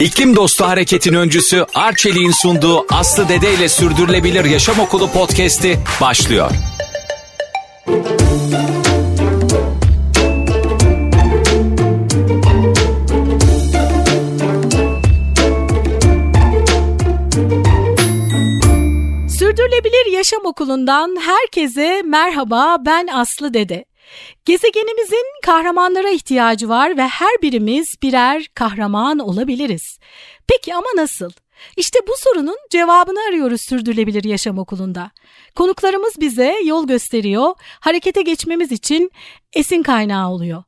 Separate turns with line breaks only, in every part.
İklim Dostu Hareket'in öncüsü Arçelik'in sunduğu Aslı Dede ile Sürdürülebilir Yaşam Okulu podcast'i başlıyor.
Sürdürülebilir Yaşam Okulu'ndan herkese merhaba ben Aslı Dede. Gezegenimizin kahramanlara ihtiyacı var ve her birimiz birer kahraman olabiliriz. Peki ama nasıl? İşte bu sorunun cevabını arıyoruz Sürdürülebilir Yaşam Okulu'nda. Konuklarımız bize yol gösteriyor, harekete geçmemiz için esin kaynağı oluyor.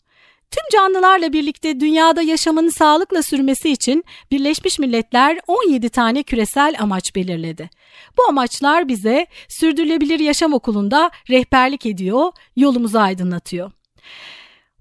Tüm canlılarla birlikte dünyada yaşamın sağlıkla sürmesi için Birleşmiş Milletler 17 tane küresel amaç belirledi. Bu amaçlar bize Sürdürülebilir Yaşam Okulu'nda rehberlik ediyor, yolumuzu aydınlatıyor.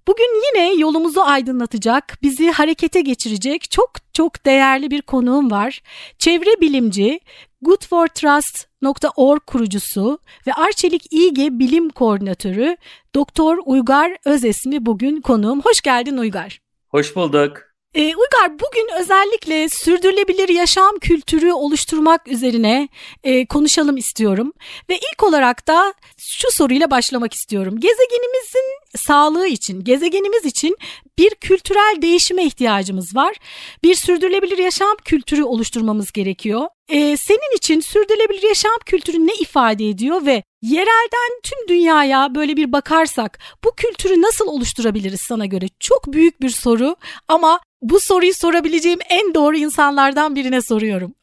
Bugün yine yolumuzu aydınlatacak, bizi harekete geçirecek çok çok değerli bir konuğum var. Çevre bilimci, goodfortrust.org kurucusu ve Arçelik İGE bilim koordinatörü Doktor Uygar Özesmi bugün konuğum. Hoş geldin Uygar.
Hoş bulduk.
Ee, Uygar bugün özellikle sürdürülebilir yaşam kültürü oluşturmak üzerine e, konuşalım istiyorum. Ve ilk olarak da şu soruyla başlamak istiyorum. Gezegenimizin sağlığı için, gezegenimiz için bir kültürel değişime ihtiyacımız var. Bir sürdürülebilir yaşam kültürü oluşturmamız gerekiyor. Ee, senin için sürdürülebilir yaşam kültürü ne ifade ediyor ve yerelden tüm dünyaya böyle bir bakarsak bu kültürü nasıl oluşturabiliriz sana göre? Çok büyük bir soru ama bu soruyu sorabileceğim en doğru insanlardan birine soruyorum.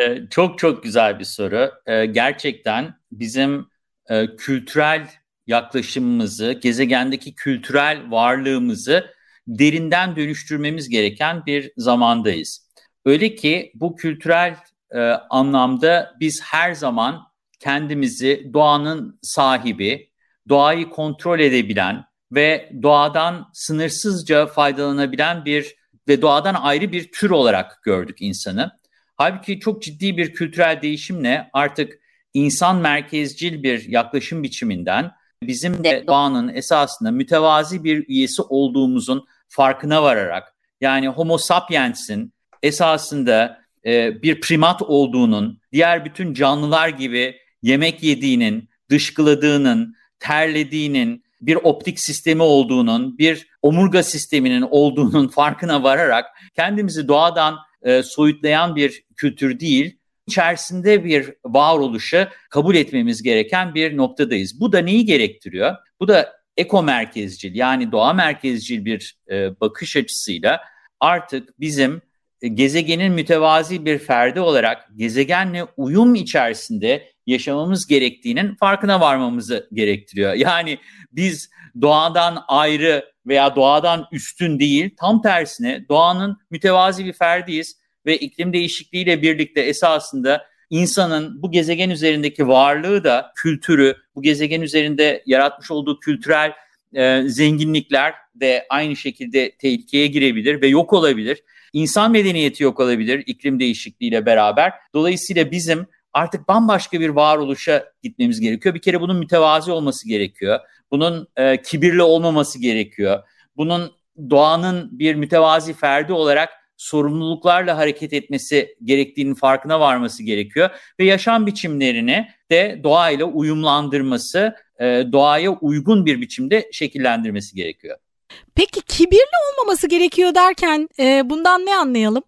ee, çok çok güzel bir soru. Ee, gerçekten bizim e, kültürel yaklaşımımızı, gezegendeki kültürel varlığımızı derinden dönüştürmemiz gereken bir zamandayız. Öyle ki bu kültürel e, anlamda biz her zaman kendimizi doğanın sahibi, doğayı kontrol edebilen ve doğadan sınırsızca faydalanabilen bir ve doğadan ayrı bir tür olarak gördük insanı. Halbuki çok ciddi bir kültürel değişimle artık insan merkezcil bir yaklaşım biçiminden bizim de doğanın esasında mütevazi bir üyesi olduğumuzun farkına vararak yani Homo sapiens'in esasında e, bir primat olduğunun, diğer bütün canlılar gibi yemek yediğinin, dışkıladığının, terlediğinin, bir optik sistemi olduğunun, bir omurga sisteminin olduğunun farkına vararak kendimizi doğadan e, soyutlayan bir kültür değil, içerisinde bir varoluşu kabul etmemiz gereken bir noktadayız. Bu da neyi gerektiriyor? Bu da eko merkezcil yani doğa merkezcil bir e, bakış açısıyla artık bizim e, gezegenin mütevazi bir ferdi olarak gezegenle uyum içerisinde yaşamamız gerektiğinin farkına varmamızı gerektiriyor. Yani biz doğadan ayrı veya doğadan üstün değil, tam tersine doğanın mütevazi bir ferdiyiz ve iklim değişikliğiyle birlikte esasında insanın bu gezegen üzerindeki varlığı da kültürü, bu gezegen üzerinde yaratmış olduğu kültürel e, zenginlikler de aynı şekilde tehlikeye girebilir ve yok olabilir. İnsan medeniyeti yok olabilir iklim değişikliğiyle beraber. Dolayısıyla bizim artık bambaşka bir varoluşa gitmemiz gerekiyor. Bir kere bunun mütevazi olması gerekiyor. Bunun e, kibirli olmaması gerekiyor. Bunun doğanın bir mütevazi ferdi olarak sorumluluklarla hareket etmesi gerektiğinin farkına varması gerekiyor ve yaşam biçimlerini de doğayla uyumlandırması, e, doğaya uygun bir biçimde şekillendirmesi gerekiyor.
Peki kibirli olmaması gerekiyor derken e, bundan ne anlayalım?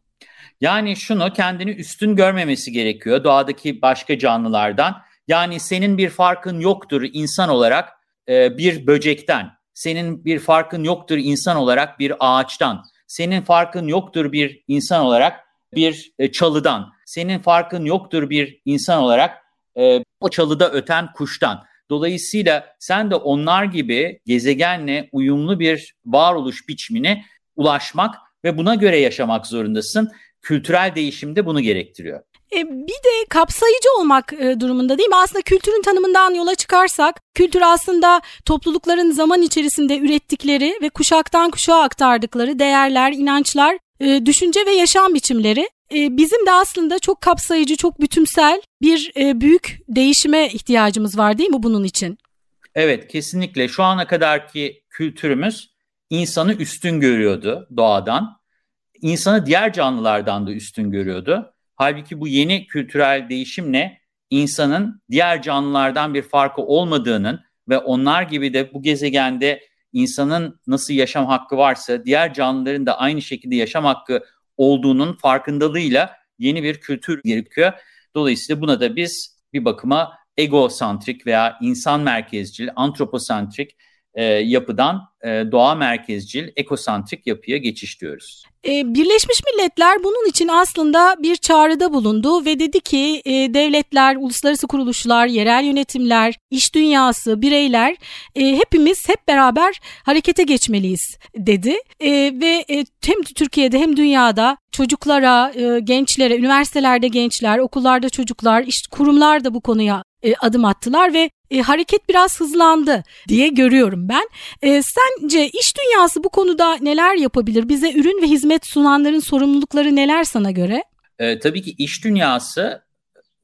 Yani şunu kendini üstün görmemesi gerekiyor doğadaki başka canlılardan. Yani senin bir farkın yoktur insan olarak e, bir böcekten. Senin bir farkın yoktur insan olarak bir ağaçtan. Senin farkın yoktur bir insan olarak bir e, çalıdan. Senin farkın yoktur bir insan olarak e, o çalıda öten kuştan. Dolayısıyla sen de onlar gibi gezegenle uyumlu bir varoluş biçimine ulaşmak ve buna göre yaşamak zorundasın kültürel değişim de bunu gerektiriyor.
E, bir de kapsayıcı olmak e, durumunda değil mi? Aslında kültürün tanımından yola çıkarsak, kültür aslında toplulukların zaman içerisinde ürettikleri ve kuşaktan kuşağa aktardıkları değerler, inançlar, e, düşünce ve yaşam biçimleri. Bizim de aslında çok kapsayıcı, çok bütünsel bir büyük değişime ihtiyacımız var değil mi bunun için?
Evet, kesinlikle. Şu ana kadarki kültürümüz insanı üstün görüyordu doğadan insanı diğer canlılardan da üstün görüyordu. Halbuki bu yeni kültürel değişimle insanın diğer canlılardan bir farkı olmadığının ve onlar gibi de bu gezegende insanın nasıl yaşam hakkı varsa diğer canlıların da aynı şekilde yaşam hakkı olduğunun farkındalığıyla yeni bir kültür gerekiyor. Dolayısıyla buna da biz bir bakıma egosantrik veya insan merkezcil, antroposantrik e, yapıdan e, doğa merkezcil, ekosantrik yapıya geçiş diyoruz.
E, Birleşmiş Milletler bunun için aslında bir çağrıda bulundu ve dedi ki e, devletler, uluslararası kuruluşlar, yerel yönetimler, iş dünyası, bireyler e, hepimiz hep beraber harekete geçmeliyiz dedi. Ve hem Türkiye'de hem dünyada çocuklara, gençlere, üniversitelerde gençler, okullarda çocuklar, işte kurumlar da bu konuya adım attılar ve e, hareket biraz hızlandı diye görüyorum ben. E, sence iş dünyası bu konuda neler yapabilir? Bize ürün ve hizmet sunanların sorumlulukları neler sana göre?
E, tabii ki iş dünyası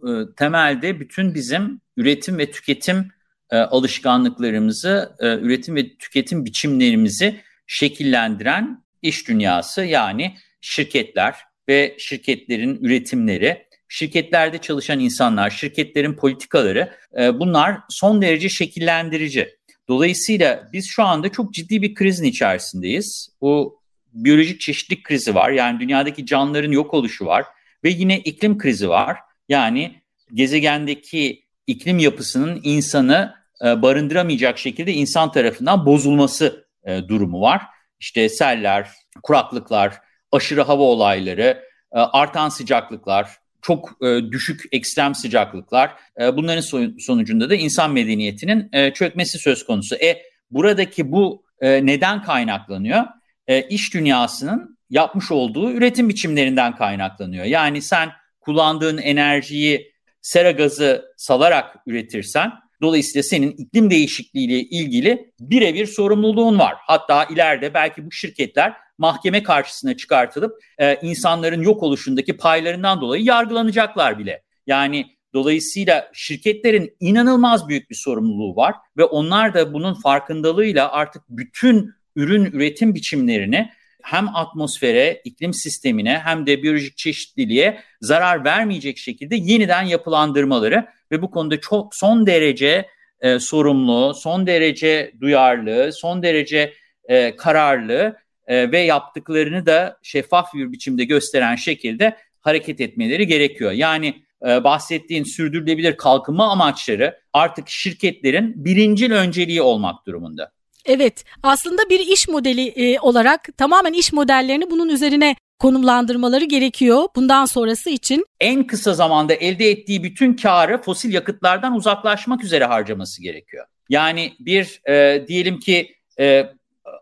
e, temelde bütün bizim üretim ve tüketim e, alışkanlıklarımızı, e, üretim ve tüketim biçimlerimizi şekillendiren iş dünyası yani şirketler ve şirketlerin üretimleri şirketlerde çalışan insanlar, şirketlerin politikaları e, bunlar son derece şekillendirici. Dolayısıyla biz şu anda çok ciddi bir krizin içerisindeyiz. Bu biyolojik çeşitlilik krizi var. Yani dünyadaki canlıların yok oluşu var ve yine iklim krizi var. Yani gezegendeki iklim yapısının insanı e, barındıramayacak şekilde insan tarafından bozulması e, durumu var. İşte seller, kuraklıklar, aşırı hava olayları, e, artan sıcaklıklar, çok e, düşük ekstrem sıcaklıklar e, bunların so- sonucunda da insan medeniyetinin e, çökmesi söz konusu. E buradaki bu e, neden kaynaklanıyor? E, iş dünyasının yapmış olduğu üretim biçimlerinden kaynaklanıyor. Yani sen kullandığın enerjiyi sera gazı salarak üretirsen dolayısıyla senin iklim değişikliğiyle ilgili birebir sorumluluğun var. Hatta ileride belki bu şirketler mahkeme karşısına çıkartılıp e, insanların yok oluşundaki paylarından dolayı yargılanacaklar bile. Yani dolayısıyla şirketlerin inanılmaz büyük bir sorumluluğu var ve onlar da bunun farkındalığıyla artık bütün ürün üretim biçimlerini hem atmosfere, iklim sistemine hem de biyolojik çeşitliliğe zarar vermeyecek şekilde yeniden yapılandırmaları ve bu konuda çok son derece e, sorumlu, son derece duyarlı, son derece e, kararlı e, ve yaptıklarını da şeffaf bir biçimde gösteren şekilde hareket etmeleri gerekiyor. Yani e, bahsettiğin sürdürülebilir kalkınma amaçları artık şirketlerin birincil önceliği olmak durumunda.
Evet aslında bir iş modeli e, olarak tamamen iş modellerini bunun üzerine konumlandırmaları gerekiyor bundan sonrası için.
En kısa zamanda elde ettiği bütün karı fosil yakıtlardan uzaklaşmak üzere harcaması gerekiyor. Yani bir e, diyelim ki e,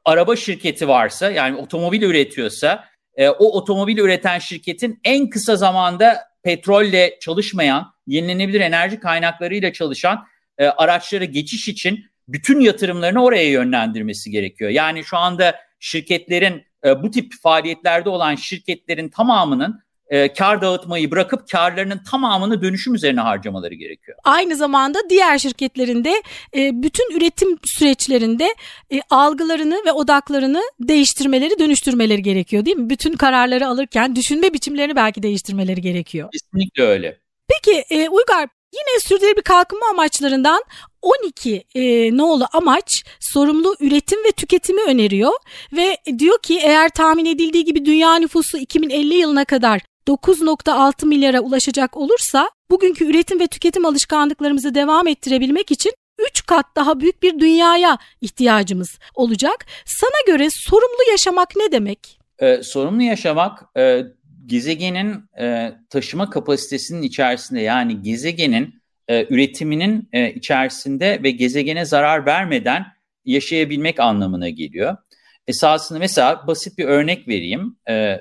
araba şirketi varsa yani otomobil üretiyorsa e, o otomobil üreten şirketin en kısa zamanda petrolle çalışmayan yenilenebilir enerji kaynaklarıyla çalışan e, araçlara geçiş için bütün yatırımlarını oraya yönlendirmesi gerekiyor. Yani şu anda şirketlerin e, bu tip faaliyetlerde olan şirketlerin tamamının e, kar dağıtmayı bırakıp karlarının tamamını dönüşüm üzerine harcamaları gerekiyor.
Aynı zamanda diğer şirketlerinde e, bütün üretim süreçlerinde e, algılarını ve odaklarını değiştirmeleri, dönüştürmeleri gerekiyor değil mi? Bütün kararları alırken düşünme biçimlerini belki değiştirmeleri gerekiyor.
Kesinlikle öyle.
Peki e, Uygar Yine sürdürülebilir kalkınma amaçlarından 12 e, nolu amaç sorumlu üretim ve tüketimi öneriyor ve diyor ki eğer tahmin edildiği gibi dünya nüfusu 2050 yılına kadar 9.6 milyara ulaşacak olursa bugünkü üretim ve tüketim alışkanlıklarımızı devam ettirebilmek için 3 kat daha büyük bir dünyaya ihtiyacımız olacak. Sana göre sorumlu yaşamak ne demek?
Ee, sorumlu yaşamak e, gezegenin e, taşıma kapasitesinin içerisinde yani gezegenin e, üretiminin e, içerisinde ve gezegene zarar vermeden yaşayabilmek anlamına geliyor. Esasında mesela basit bir örnek vereyim. E,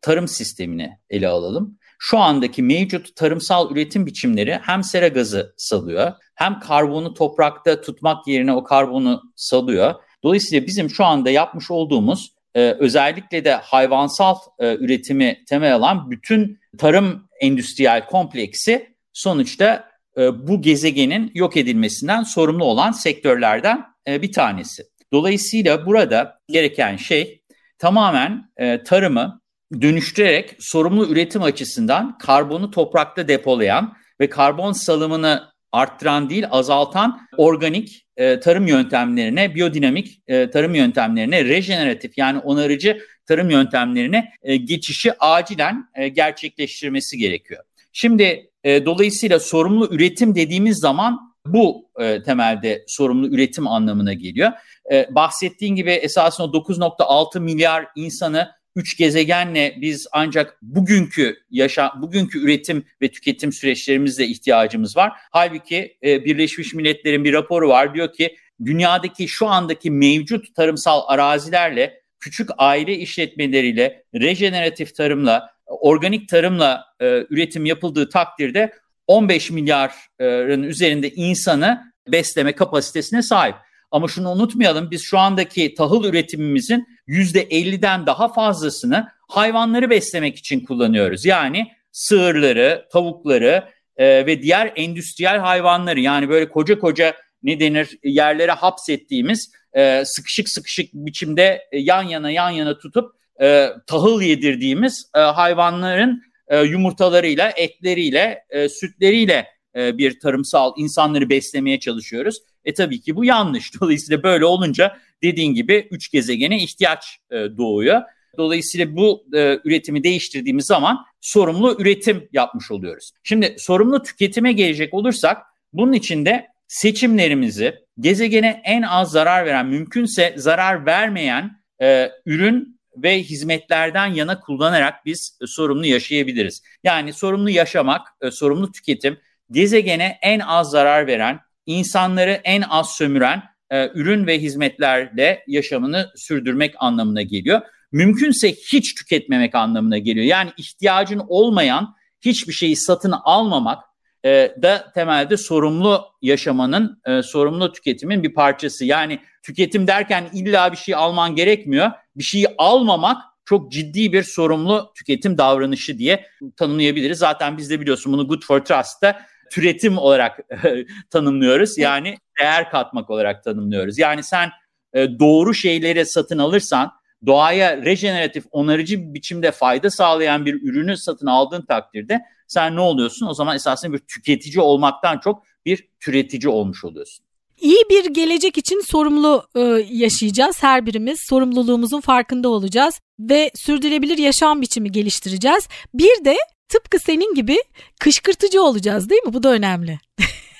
tarım sistemini ele alalım. Şu andaki mevcut tarımsal üretim biçimleri hem sera gazı salıyor hem karbonu toprakta tutmak yerine o karbonu salıyor. Dolayısıyla bizim şu anda yapmış olduğumuz e, özellikle de hayvansal e, üretimi temel alan bütün tarım endüstriyel kompleksi sonuçta e, bu gezegenin yok edilmesinden sorumlu olan sektörlerden e, bir tanesi. Dolayısıyla burada gereken şey tamamen e, tarımı dönüştürerek sorumlu üretim açısından karbonu toprakta depolayan ve karbon salımını arttıran değil azaltan organik e, tarım yöntemlerine, biyodinamik e, tarım yöntemlerine, rejeneratif yani onarıcı tarım yöntemlerine e, geçişi acilen e, gerçekleştirmesi gerekiyor. Şimdi e, dolayısıyla sorumlu üretim dediğimiz zaman bu e, temelde sorumlu üretim anlamına geliyor. E, bahsettiğin gibi esasında 9.6 milyar insanı üç gezegenle biz ancak bugünkü yaşa bugünkü üretim ve tüketim süreçlerimizle ihtiyacımız var. Halbuki e, Birleşmiş Milletler'in bir raporu var diyor ki dünyadaki şu andaki mevcut tarımsal arazilerle küçük aile işletmeleriyle rejeneratif tarımla organik tarımla e, üretim yapıldığı takdirde 15 milyarın üzerinde insanı besleme kapasitesine sahip. Ama şunu unutmayalım biz şu andaki tahıl üretimimizin %50'den daha fazlasını hayvanları beslemek için kullanıyoruz. Yani sığırları, tavukları e, ve diğer endüstriyel hayvanları yani böyle koca koca ne denir yerlere hapsettiğimiz e, sıkışık sıkışık biçimde yan yana yan yana tutup e, tahıl yedirdiğimiz e, hayvanların e, yumurtalarıyla, etleriyle, e, sütleriyle e, bir tarımsal insanları beslemeye çalışıyoruz. E tabii ki bu yanlış. Dolayısıyla böyle olunca dediğin gibi üç gezegene ihtiyaç e, doğuyor. Dolayısıyla bu e, üretimi değiştirdiğimiz zaman sorumlu üretim yapmış oluyoruz. Şimdi sorumlu tüketime gelecek olursak bunun için de seçimlerimizi gezegene en az zarar veren, mümkünse zarar vermeyen e, ürün ve hizmetlerden yana kullanarak biz e, sorumlu yaşayabiliriz. Yani sorumlu yaşamak, e, sorumlu tüketim gezegene en az zarar veren, insanları en az sömüren e, ürün ve hizmetlerle yaşamını sürdürmek anlamına geliyor. Mümkünse hiç tüketmemek anlamına geliyor. Yani ihtiyacın olmayan hiçbir şeyi satın almamak e, da temelde sorumlu yaşamanın, e, sorumlu tüketimin bir parçası. Yani tüketim derken illa bir şey alman gerekmiyor. Bir şeyi almamak çok ciddi bir sorumlu tüketim davranışı diye tanımlayabiliriz. Zaten biz de biliyorsun bunu Good for Trust'ta türetim olarak tanımlıyoruz. Yani değer katmak olarak tanımlıyoruz. Yani sen e, doğru şeyleri satın alırsan, doğaya rejeneratif, onarıcı bir biçimde fayda sağlayan bir ürünü satın aldığın takdirde sen ne oluyorsun? O zaman esasında bir tüketici olmaktan çok bir türetici olmuş oluyorsun.
İyi bir gelecek için sorumlu e, yaşayacağız her birimiz. Sorumluluğumuzun farkında olacağız ve sürdürülebilir yaşam biçimi geliştireceğiz. Bir de tıpkı senin gibi kışkırtıcı olacağız değil mi? Bu da önemli.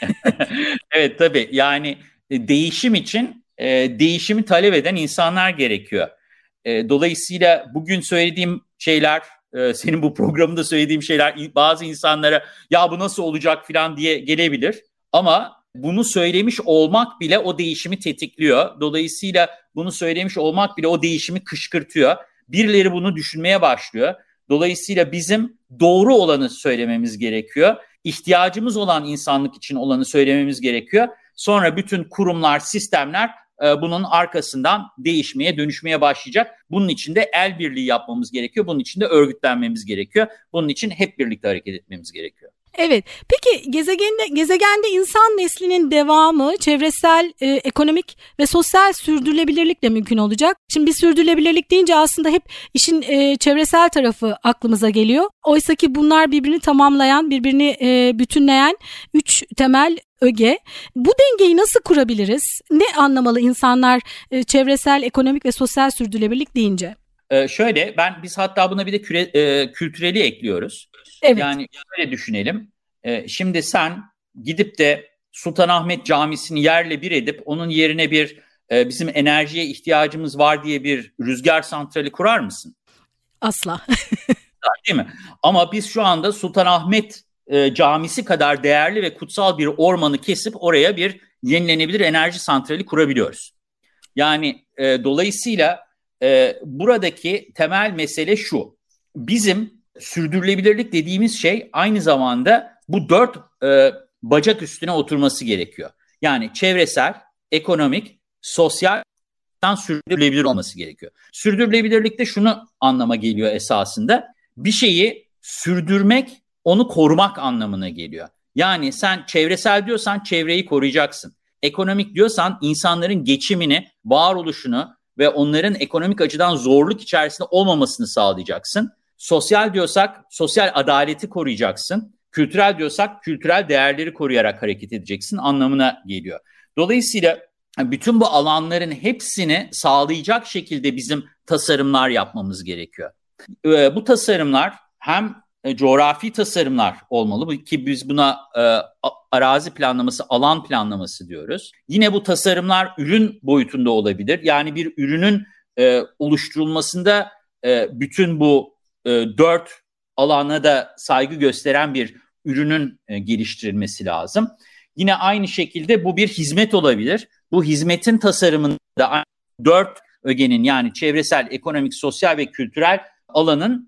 evet tabii yani e, değişim için e, değişimi talep eden insanlar gerekiyor. E, dolayısıyla bugün söylediğim şeyler e, senin bu programında söylediğim şeyler bazı insanlara ya bu nasıl olacak falan diye gelebilir. Ama bunu söylemiş olmak bile o değişimi tetikliyor. Dolayısıyla bunu söylemiş olmak bile o değişimi kışkırtıyor. Birileri bunu düşünmeye başlıyor. Dolayısıyla bizim doğru olanı söylememiz gerekiyor. İhtiyacımız olan insanlık için olanı söylememiz gerekiyor. Sonra bütün kurumlar, sistemler e, bunun arkasından değişmeye, dönüşmeye başlayacak. Bunun için de el birliği yapmamız gerekiyor. Bunun için de örgütlenmemiz gerekiyor. Bunun için hep birlikte hareket etmemiz gerekiyor.
Evet. Peki gezegende gezegende insan neslinin devamı çevresel, e, ekonomik ve sosyal sürdürülebilirlikle mümkün olacak. Şimdi bir sürdürülebilirlik deyince aslında hep işin e, çevresel tarafı aklımıza geliyor. Oysa ki bunlar birbirini tamamlayan, birbirini e, bütünleyen üç temel öge. Bu dengeyi nasıl kurabiliriz? Ne anlamalı insanlar e, çevresel, ekonomik ve sosyal sürdürülebilirlik deyince?
Ee, şöyle ben biz hatta buna bir de küre, e, kültüreli ekliyoruz. Evet. Yani şöyle düşünelim. Ee, şimdi sen gidip de Sultanahmet Camisi'ni yerle bir edip onun yerine bir e, bizim enerjiye ihtiyacımız var diye bir rüzgar santrali kurar mısın?
Asla.
Değil mi? Ama biz şu anda Sultanahmet e, camisi kadar değerli ve kutsal bir ormanı kesip oraya bir yenilenebilir enerji santrali kurabiliyoruz. Yani e, dolayısıyla e, buradaki temel mesele şu. Bizim sürdürülebilirlik dediğimiz şey aynı zamanda bu dört e, bacak üstüne oturması gerekiyor. Yani çevresel, ekonomik, sosyal sürdürülebilir olması gerekiyor. Sürdürülebilirlikte şunu anlama geliyor esasında. Bir şeyi sürdürmek, onu korumak anlamına geliyor. Yani sen çevresel diyorsan çevreyi koruyacaksın. Ekonomik diyorsan insanların geçimini, varoluşunu ve onların ekonomik açıdan zorluk içerisinde olmamasını sağlayacaksın. Sosyal diyorsak sosyal adaleti koruyacaksın. Kültürel diyorsak kültürel değerleri koruyarak hareket edeceksin anlamına geliyor. Dolayısıyla bütün bu alanların hepsini sağlayacak şekilde bizim tasarımlar yapmamız gerekiyor. Ee, bu tasarımlar hem e, coğrafi tasarımlar olmalı ki biz buna e, arazi planlaması, alan planlaması diyoruz. Yine bu tasarımlar ürün boyutunda olabilir. Yani bir ürünün e, oluşturulmasında e, bütün bu e, dört alana da saygı gösteren bir ürünün e, geliştirilmesi lazım. Yine aynı şekilde bu bir hizmet olabilir. Bu hizmetin tasarımında dört ögenin yani çevresel, ekonomik, sosyal ve kültürel alanın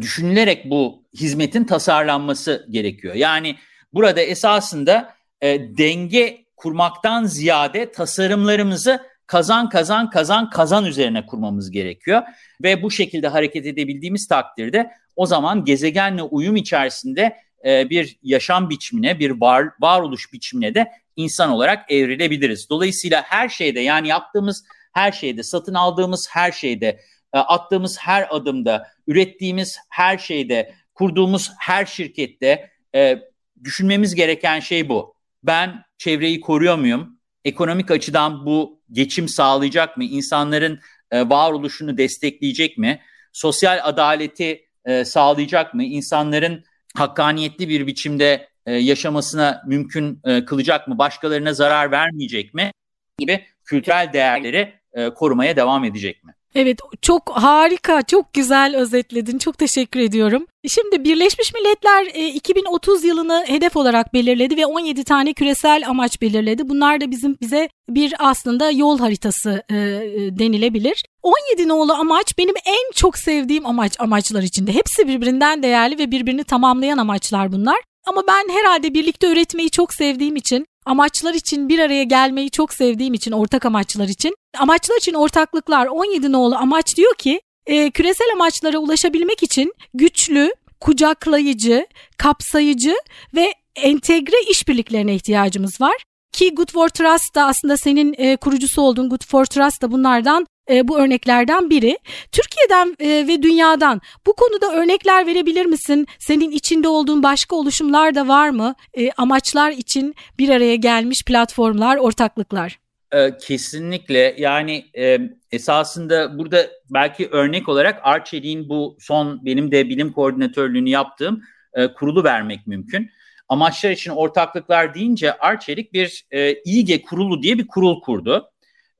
düşünülerek bu hizmetin tasarlanması gerekiyor. Yani burada esasında e, denge kurmaktan ziyade tasarımlarımızı kazan kazan kazan kazan üzerine kurmamız gerekiyor. Ve bu şekilde hareket edebildiğimiz takdirde o zaman gezegenle uyum içerisinde e, bir yaşam biçimine, bir var, varoluş biçimine de insan olarak evrilebiliriz. Dolayısıyla her şeyde yani yaptığımız her şeyde, satın aldığımız her şeyde, attığımız her adımda, ürettiğimiz her şeyde, kurduğumuz her şirkette e, düşünmemiz gereken şey bu. Ben çevreyi koruyor muyum? Ekonomik açıdan bu geçim sağlayacak mı? İnsanların e, varoluşunu destekleyecek mi? Sosyal adaleti e, sağlayacak mı? İnsanların hakkaniyetli bir biçimde e, yaşamasına mümkün e, kılacak mı? Başkalarına zarar vermeyecek mi? Gibi kültürel değerleri e, korumaya devam edecek mi?
Evet çok harika, çok güzel özetledin. Çok teşekkür ediyorum. Şimdi Birleşmiş Milletler 2030 e, yılını hedef olarak belirledi ve 17 tane küresel amaç belirledi. Bunlar da bizim bize bir aslında yol haritası e, e denilebilir. 17 nolu amaç benim en çok sevdiğim amaç amaçlar içinde. Hepsi birbirinden değerli ve birbirini tamamlayan amaçlar bunlar. Ama ben herhalde birlikte üretmeyi çok sevdiğim için amaçlar için bir araya gelmeyi çok sevdiğim için ortak amaçlar için. Amaçlar için ortaklıklar 17 nolu amaç diyor ki e, küresel amaçlara ulaşabilmek için güçlü, kucaklayıcı, kapsayıcı ve entegre işbirliklerine ihtiyacımız var. Ki Good for Trust da aslında senin e, kurucusu olduğun Good for Trust da bunlardan e, bu örneklerden biri. Türkiye'den e, ve dünyadan bu konuda örnekler verebilir misin? Senin içinde olduğun başka oluşumlar da var mı? E, amaçlar için bir araya gelmiş platformlar, ortaklıklar.
E, kesinlikle yani e, esasında burada belki örnek olarak Arçelik'in bu son benim de bilim koordinatörlüğünü yaptığım e, kurulu vermek mümkün. Amaçlar için ortaklıklar deyince Arçelik bir e, İGE kurulu diye bir kurul kurdu.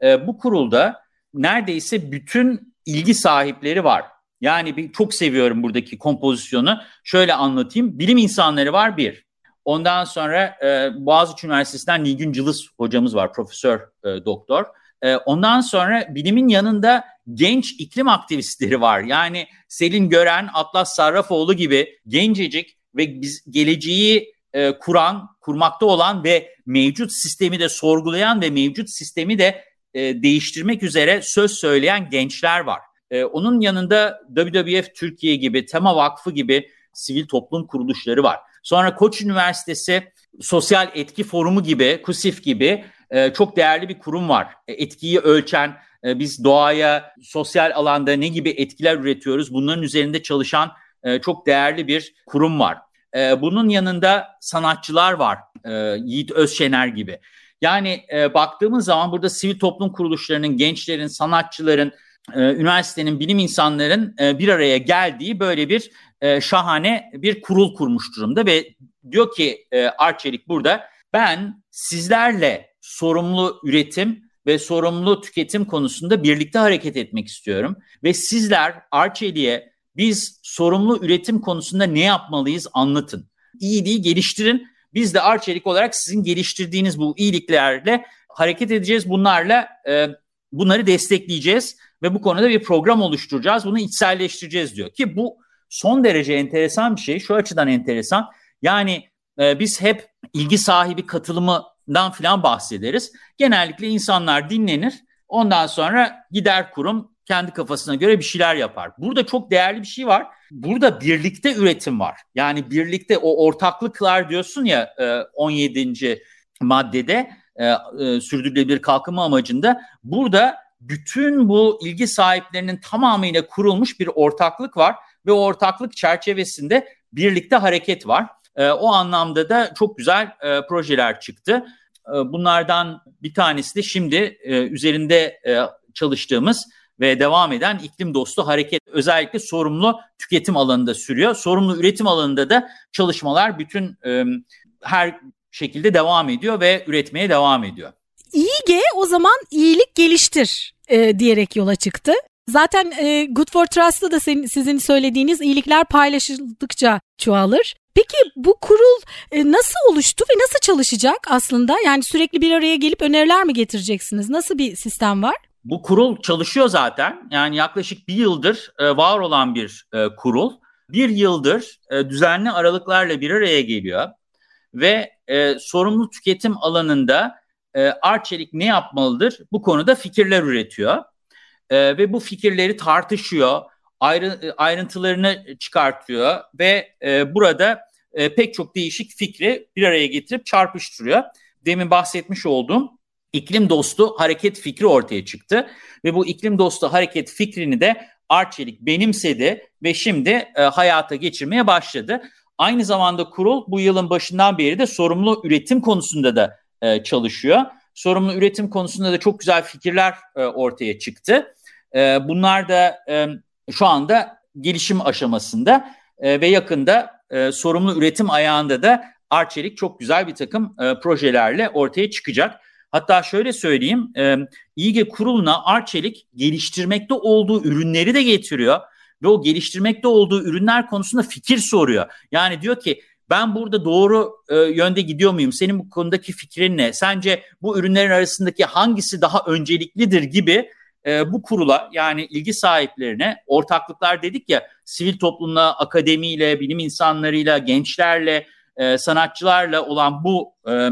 E, bu kurulda neredeyse bütün ilgi sahipleri var. Yani bir, çok seviyorum buradaki kompozisyonu. Şöyle anlatayım. Bilim insanları var bir. Ondan sonra e, Boğaziçi Üniversitesi'nden Nilgün Cılız hocamız var, profesör e, doktor. E, ondan sonra bilimin yanında genç iklim aktivistleri var. Yani Selin Gören, Atlas Sarrafoğlu gibi gencecik ve biz geleceği e, kuran, kurmakta olan ve mevcut sistemi de sorgulayan ve mevcut sistemi de e, değiştirmek üzere söz söyleyen gençler var. E, onun yanında WWF Türkiye gibi, Tema Vakfı gibi sivil toplum kuruluşları var. Sonra Koç Üniversitesi Sosyal Etki Forumu gibi, KUSİF gibi e, çok değerli bir kurum var. E, etkiyi ölçen, e, biz doğaya, sosyal alanda ne gibi etkiler üretiyoruz bunların üzerinde çalışan e, çok değerli bir kurum var. E, bunun yanında sanatçılar var, e, Yiğit Özşener gibi. Yani e, baktığımız zaman burada sivil toplum kuruluşlarının, gençlerin, sanatçıların, e, üniversitenin, bilim insanların e, bir araya geldiği böyle bir e, şahane bir kurul kurmuş durumda ve diyor ki e, Arçelik burada ben sizlerle sorumlu üretim ve sorumlu tüketim konusunda birlikte hareket etmek istiyorum ve sizler Arçelik'e biz sorumlu üretim konusunda ne yapmalıyız anlatın. İyiliği geliştirin biz de Arçelik olarak sizin geliştirdiğiniz bu iyiliklerle hareket edeceğiz. Bunlarla e, bunları destekleyeceğiz ve bu konuda bir program oluşturacağız. Bunu içselleştireceğiz diyor. Ki bu son derece enteresan bir şey. Şu açıdan enteresan. Yani e, biz hep ilgi sahibi katılımından falan bahsederiz. Genellikle insanlar dinlenir. Ondan sonra gider kurum kendi kafasına göre bir şeyler yapar. Burada çok değerli bir şey var. Burada birlikte üretim var. Yani birlikte o ortaklıklar diyorsun ya 17. E, maddede e, e, sürdürülebilir kalkınma amacında burada bütün bu ilgi sahiplerinin tamamıyla kurulmuş bir ortaklık var ve o ortaklık çerçevesinde birlikte hareket var. O anlamda da çok güzel projeler çıktı. Bunlardan bir tanesi de şimdi üzerinde çalıştığımız ve devam eden iklim dostu hareket özellikle sorumlu tüketim alanında sürüyor. Sorumlu üretim alanında da çalışmalar bütün e, her şekilde devam ediyor ve üretmeye devam ediyor.
İYİGE o zaman iyilik geliştir e, diyerek yola çıktı. Zaten e, Good for Trust'ta da senin, sizin söylediğiniz iyilikler paylaşıldıkça çoğalır. Peki bu kurul e, nasıl oluştu ve nasıl çalışacak aslında? Yani sürekli bir araya gelip öneriler mi getireceksiniz? Nasıl bir sistem var?
Bu kurul çalışıyor zaten. Yani yaklaşık bir yıldır e, var olan bir e, kurul. Bir yıldır e, düzenli aralıklarla bir araya geliyor ve e, sorumlu tüketim alanında e, Arçelik ne yapmalıdır? Bu konuda fikirler üretiyor e, ve bu fikirleri tartışıyor, ayrı, ayrıntılarını çıkartıyor ve e, burada e, pek çok değişik fikri bir araya getirip çarpıştırıyor. Demin bahsetmiş olduğum iklim dostu hareket fikri ortaya çıktı ve bu iklim dostu hareket fikrini de Arçelik benimsedi ve şimdi e, hayata geçirmeye başladı. Aynı zamanda kurul bu yılın başından beri de sorumlu üretim konusunda da e, çalışıyor. Sorumlu üretim konusunda da çok güzel fikirler e, ortaya çıktı. E, bunlar da e, şu anda gelişim aşamasında e, ve yakında e, sorumlu üretim ayağında da Arçelik çok güzel bir takım e, projelerle ortaya çıkacak. Hatta şöyle söyleyeyim, e, İGE kuruluna Arçelik geliştirmekte olduğu ürünleri de getiriyor ve o geliştirmekte olduğu ürünler konusunda fikir soruyor. Yani diyor ki ben burada doğru e, yönde gidiyor muyum? Senin bu konudaki fikrin ne? Sence bu ürünlerin arasındaki hangisi daha önceliklidir gibi e, bu kurula yani ilgi sahiplerine ortaklıklar dedik ya sivil toplumla, akademiyle, bilim insanlarıyla, gençlerle, e, sanatçılarla olan bu e,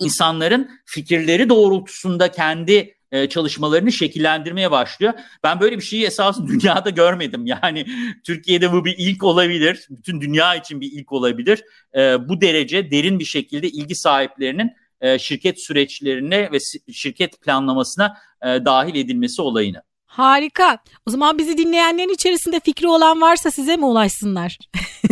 insanların fikirleri doğrultusunda kendi e, çalışmalarını şekillendirmeye başlıyor. Ben böyle bir şeyi esasında dünyada görmedim. Yani Türkiye'de bu bir ilk olabilir. Bütün dünya için bir ilk olabilir. E, bu derece derin bir şekilde ilgi sahiplerinin e, şirket süreçlerine ve şirket planlamasına e, dahil edilmesi olayını.
Harika. O zaman bizi dinleyenlerin içerisinde fikri olan varsa size mi ulaşsınlar?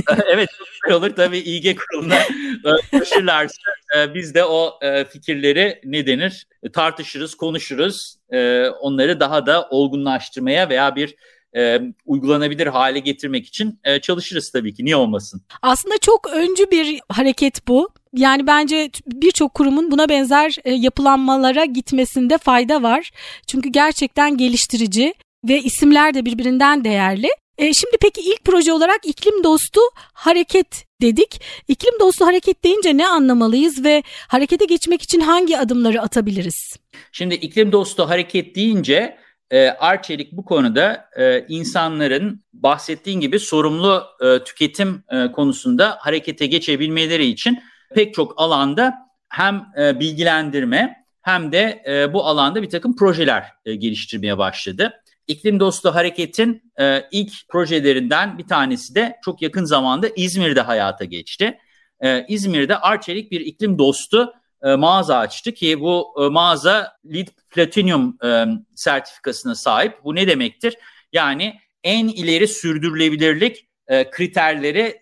evet olur tabii İG kuruluna ulaşırlarsa e, biz de o e, fikirleri ne denir tartışırız, konuşuruz. E, onları daha da olgunlaştırmaya veya bir e, uygulanabilir hale getirmek için e, çalışırız tabii ki. Niye olmasın?
Aslında çok öncü bir hareket bu. Yani bence birçok kurumun buna benzer e, yapılanmalara gitmesinde fayda var. Çünkü gerçekten geliştirici ve isimler de birbirinden değerli. E, şimdi peki ilk proje olarak iklim dostu hareket dedik. İklim dostu hareket deyince ne anlamalıyız ve harekete geçmek için hangi adımları atabiliriz?
Şimdi iklim dostu hareket deyince e, Arçelik bu konuda e, insanların bahsettiğin gibi sorumlu e, tüketim e, konusunda harekete geçebilmeleri için pek çok alanda hem e, bilgilendirme hem de e, bu alanda bir takım projeler e, geliştirmeye başladı. İklim Dostu Hareket'in e, ilk projelerinden bir tanesi de çok yakın zamanda İzmir'de hayata geçti. E, İzmir'de Arçelik bir iklim dostu e, mağaza açtı ki bu e, mağaza LEED Platinum e, sertifikasına sahip. Bu ne demektir? Yani en ileri sürdürülebilirlik kriterleri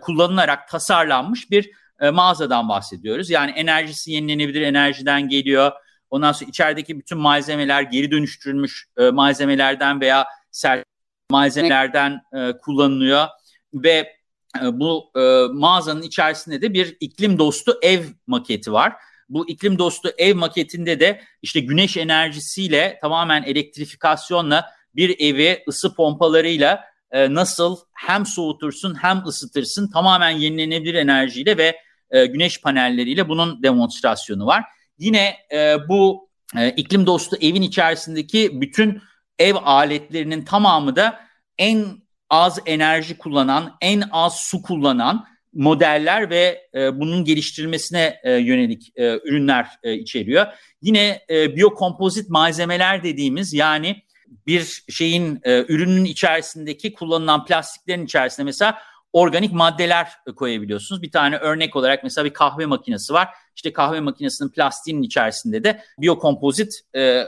kullanılarak tasarlanmış bir mağazadan bahsediyoruz. Yani enerjisi yenilenebilir enerjiden geliyor. Ondan sonra içerideki bütün malzemeler geri dönüştürülmüş malzemelerden veya sert malzemelerden kullanılıyor ve bu e, mağazanın içerisinde de bir iklim dostu ev maketi var. Bu iklim dostu ev maketinde de işte güneş enerjisiyle tamamen elektrifikasyonla bir evi ısı pompalarıyla e, nasıl hem soğutursun hem ısıtırsın tamamen yenilenebilir enerjiyle ve e, güneş panelleriyle bunun demonstrasyonu var. Yine e, bu e, iklim dostu evin içerisindeki bütün ev aletlerinin tamamı da en az enerji kullanan, en az su kullanan modeller ve e, bunun geliştirilmesine e, yönelik e, ürünler e, içeriyor. Yine e, biyokompozit malzemeler dediğimiz yani bir şeyin e, ürünün içerisindeki kullanılan plastiklerin içerisinde mesela organik maddeler koyabiliyorsunuz. Bir tane örnek olarak mesela bir kahve makinesi var. İşte kahve makinesinin plastiğinin içerisinde de biyokompozit e,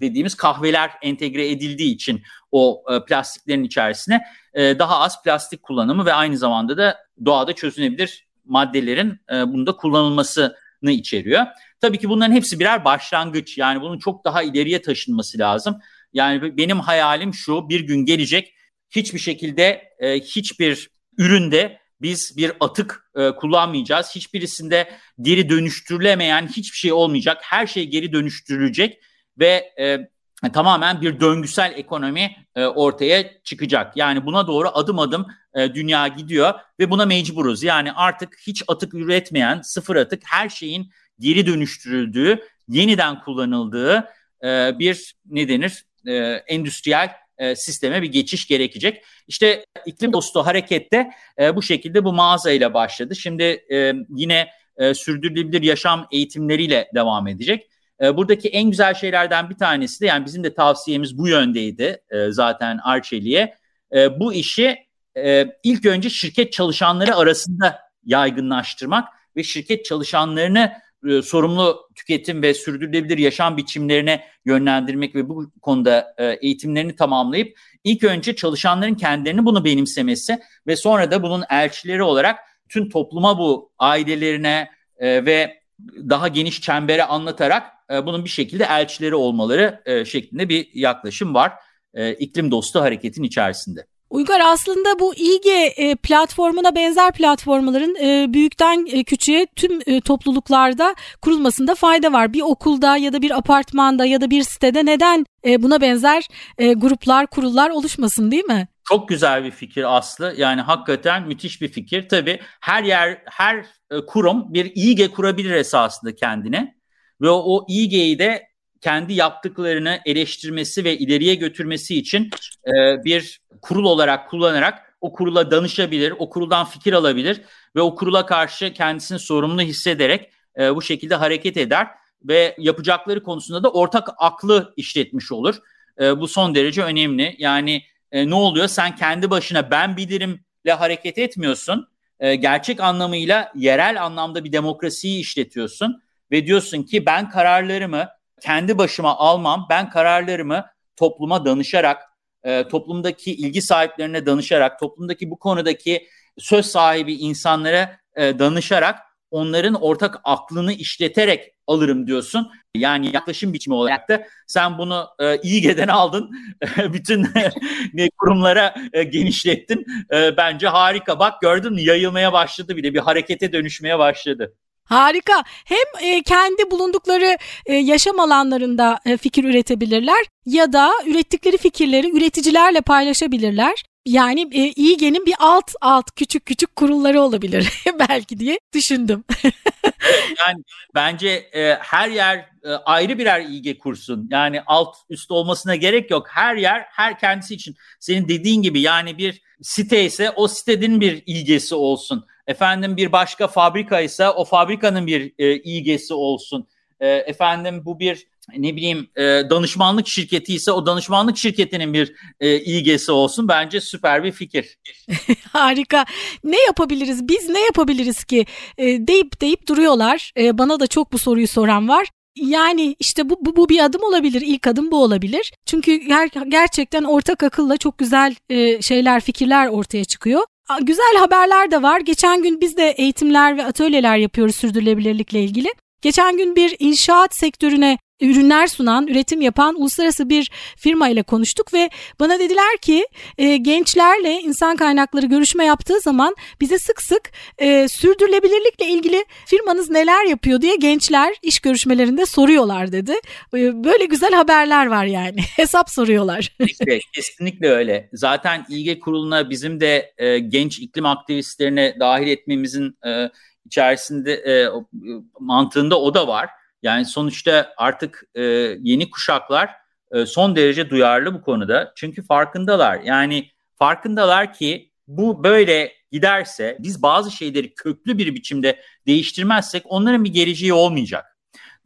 dediğimiz kahveler entegre edildiği için o e, plastiklerin içerisine e, daha az plastik kullanımı ve aynı zamanda da doğada çözünebilir maddelerin e, bunda kullanılmasını içeriyor. Tabii ki bunların hepsi birer başlangıç. Yani bunun çok daha ileriye taşınması lazım. Yani benim hayalim şu bir gün gelecek hiçbir şekilde e, hiçbir üründe biz bir atık e, kullanmayacağız. Hiçbirisinde geri dönüştürülemeyen hiçbir şey olmayacak. Her şey geri dönüştürülecek ve e, tamamen bir döngüsel ekonomi e, ortaya çıkacak. Yani buna doğru adım adım e, dünya gidiyor ve buna mecburuz. Yani artık hiç atık üretmeyen, sıfır atık her şeyin geri dönüştürüldüğü, yeniden kullanıldığı e, bir ne denir? E, endüstriyel e, sisteme bir geçiş gerekecek. İşte iklim dostu harekette e, bu şekilde bu mağazayla başladı. Şimdi e, yine e, sürdürülebilir yaşam eğitimleriyle devam edecek. E, buradaki en güzel şeylerden bir tanesi de yani bizim de tavsiyemiz bu yöndeydi e, zaten Arçeli'ye. E, bu işi e, ilk önce şirket çalışanları arasında yaygınlaştırmak ve şirket çalışanlarını e, sorumlu tüketim ve sürdürülebilir yaşam biçimlerine yönlendirmek ve bu konuda e, eğitimlerini tamamlayıp ilk önce çalışanların kendilerini bunu benimsemesi ve sonra da bunun elçileri olarak tüm topluma bu ailelerine e, ve daha geniş çembere anlatarak e, bunun bir şekilde elçileri olmaları e, şeklinde bir yaklaşım var e, iklim dostu hareketin içerisinde.
Uygar aslında bu İGE platformuna benzer platformların büyükten küçüğe tüm topluluklarda kurulmasında fayda var. Bir okulda ya da bir apartmanda ya da bir sitede neden buna benzer gruplar, kurullar oluşmasın değil mi?
Çok güzel bir fikir Aslı. Yani hakikaten müthiş bir fikir. Tabii her yer, her kurum bir İGE kurabilir esasında kendine. Ve o, İGE'yi de kendi yaptıklarını eleştirmesi ve ileriye götürmesi için e, bir kurul olarak kullanarak o kurula danışabilir, o kuruldan fikir alabilir ve o kurula karşı kendisini sorumlu hissederek e, bu şekilde hareket eder ve yapacakları konusunda da ortak aklı işletmiş olur. E, bu son derece önemli. Yani e, ne oluyor? Sen kendi başına ben bilirimle hareket etmiyorsun. E, gerçek anlamıyla yerel anlamda bir demokrasiyi işletiyorsun ve diyorsun ki ben kararlarımı kendi başıma almam. Ben kararlarımı topluma danışarak, e, toplumdaki ilgi sahiplerine danışarak, toplumdaki bu konudaki söz sahibi insanlara e, danışarak onların ortak aklını işleterek alırım diyorsun. Yani yaklaşım biçimi olarak da sen bunu e, iyi geden aldın. Bütün kurumlara e, genişlettin. E, bence harika. Bak gördün mü yayılmaya başladı bile bir harekete dönüşmeye başladı.
Harika. Hem e, kendi bulundukları e, yaşam alanlarında e, fikir üretebilirler ya da ürettikleri fikirleri üreticilerle paylaşabilirler. Yani e, İİGE'nin bir alt alt küçük küçük kurulları olabilir belki diye düşündüm.
yani bence e, her yer e, ayrı birer İİGE kursun. Yani alt üst olmasına gerek yok. Her yer her kendisi için. Senin dediğin gibi yani bir site ise o sitenin bir İİGE'si olsun Efendim bir başka fabrika ise o fabrikanın bir e, İG'si olsun. E, efendim bu bir ne bileyim e, danışmanlık şirketi ise o danışmanlık şirketinin bir e, İG'si olsun. Bence süper bir fikir.
Harika. Ne yapabiliriz? Biz ne yapabiliriz ki? E, deyip deyip duruyorlar. E, bana da çok bu soruyu soran var. Yani işte bu, bu, bu bir adım olabilir. İlk adım bu olabilir. Çünkü ger gerçekten ortak akılla çok güzel e, şeyler, fikirler ortaya çıkıyor. Güzel haberler de var. Geçen gün biz de eğitimler ve atölyeler yapıyoruz sürdürülebilirlikle ilgili. Geçen gün bir inşaat sektörüne ürünler sunan, üretim yapan uluslararası bir firma ile konuştuk ve bana dediler ki e, gençlerle insan kaynakları görüşme yaptığı zaman bize sık sık e, sürdürülebilirlikle ilgili firmanız neler yapıyor diye gençler iş görüşmelerinde soruyorlar dedi. E, böyle güzel haberler var yani. Hesap soruyorlar.
Kesinlikle, kesinlikle öyle. Zaten İlge Kurulu'na bizim de e, genç iklim aktivistlerine dahil etmemizin e, içerisinde e, mantığında o da var. Yani sonuçta artık e, yeni kuşaklar e, son derece duyarlı bu konuda. Çünkü farkındalar. Yani farkındalar ki bu böyle giderse biz bazı şeyleri köklü bir biçimde değiştirmezsek onların bir geleceği olmayacak.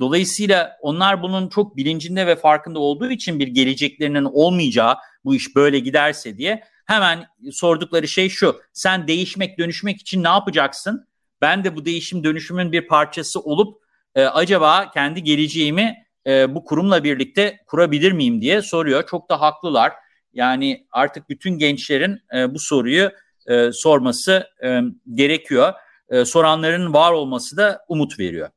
Dolayısıyla onlar bunun çok bilincinde ve farkında olduğu için bir geleceklerinin olmayacağı bu iş böyle giderse diye hemen sordukları şey şu. Sen değişmek, dönüşmek için ne yapacaksın? Ben de bu değişim dönüşümün bir parçası olup e, acaba kendi geleceğimi e, bu kurumla birlikte kurabilir miyim diye soruyor. Çok da haklılar. Yani artık bütün gençlerin e, bu soruyu e, sorması e, gerekiyor. E, soranların var olması da umut veriyor.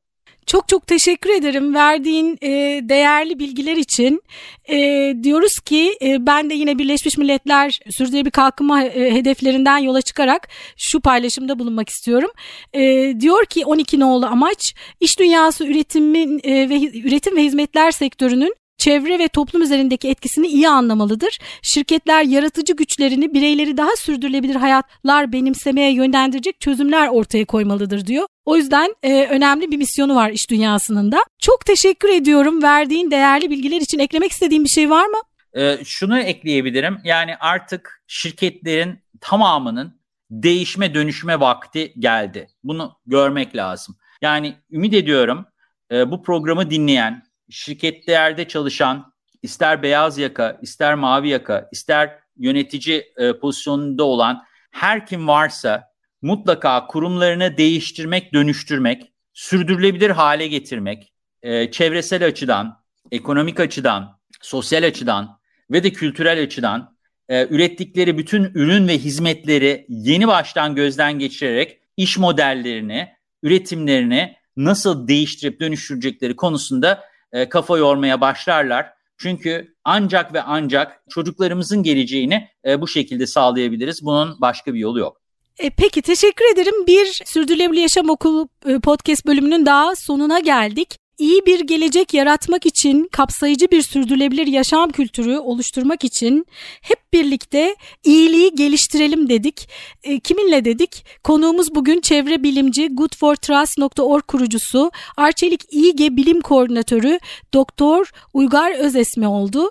Çok çok teşekkür ederim verdiğin e, değerli bilgiler için. E, diyoruz ki e, ben de yine Birleşmiş Milletler sürdürülebilir kalkınma e, hedeflerinden yola çıkarak şu paylaşımda bulunmak istiyorum. E, diyor ki 12 nolu amaç iş dünyası üretimin e, ve üretim ve hizmetler sektörünün çevre ve toplum üzerindeki etkisini iyi anlamalıdır. Şirketler yaratıcı güçlerini bireyleri daha sürdürülebilir hayatlar benimsemeye yönlendirecek çözümler ortaya koymalıdır diyor. O yüzden e, önemli bir misyonu var iş dünyasının da. Çok teşekkür ediyorum verdiğin değerli bilgiler için. Eklemek istediğin bir şey var mı?
E, şunu ekleyebilirim. Yani artık şirketlerin tamamının değişme dönüşme vakti geldi. Bunu görmek lazım. Yani ümit ediyorum e, bu programı dinleyen şirketlerde çalışan ister beyaz yaka, ister mavi yaka, ister yönetici e, pozisyonunda olan her kim varsa mutlaka kurumlarını değiştirmek, dönüştürmek, sürdürülebilir hale getirmek, e, çevresel açıdan, ekonomik açıdan, sosyal açıdan ve de kültürel açıdan e, ürettikleri bütün ürün ve hizmetleri yeni baştan gözden geçirerek iş modellerini, üretimlerini nasıl değiştirip dönüştürecekleri konusunda e, kafa yormaya başlarlar. Çünkü ancak ve ancak çocuklarımızın geleceğini e, bu şekilde sağlayabiliriz. Bunun başka bir yolu yok.
E, peki teşekkür ederim. Bir Sürdürülebilir Yaşam Okulu e, podcast bölümünün daha sonuna geldik iyi bir gelecek yaratmak için, kapsayıcı bir sürdürülebilir yaşam kültürü oluşturmak için hep birlikte iyiliği geliştirelim dedik. E, kiminle dedik? Konuğumuz bugün çevre bilimci goodfortrust.org kurucusu Arçelik İİGE Bilim Koordinatörü Doktor Uygar Özesmi oldu.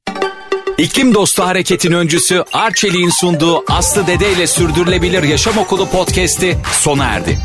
İklim Dostu Hareket'in öncüsü Arçelik'in sunduğu Aslı Dede ile Sürdürülebilir Yaşam Okulu podcast'i sona erdi.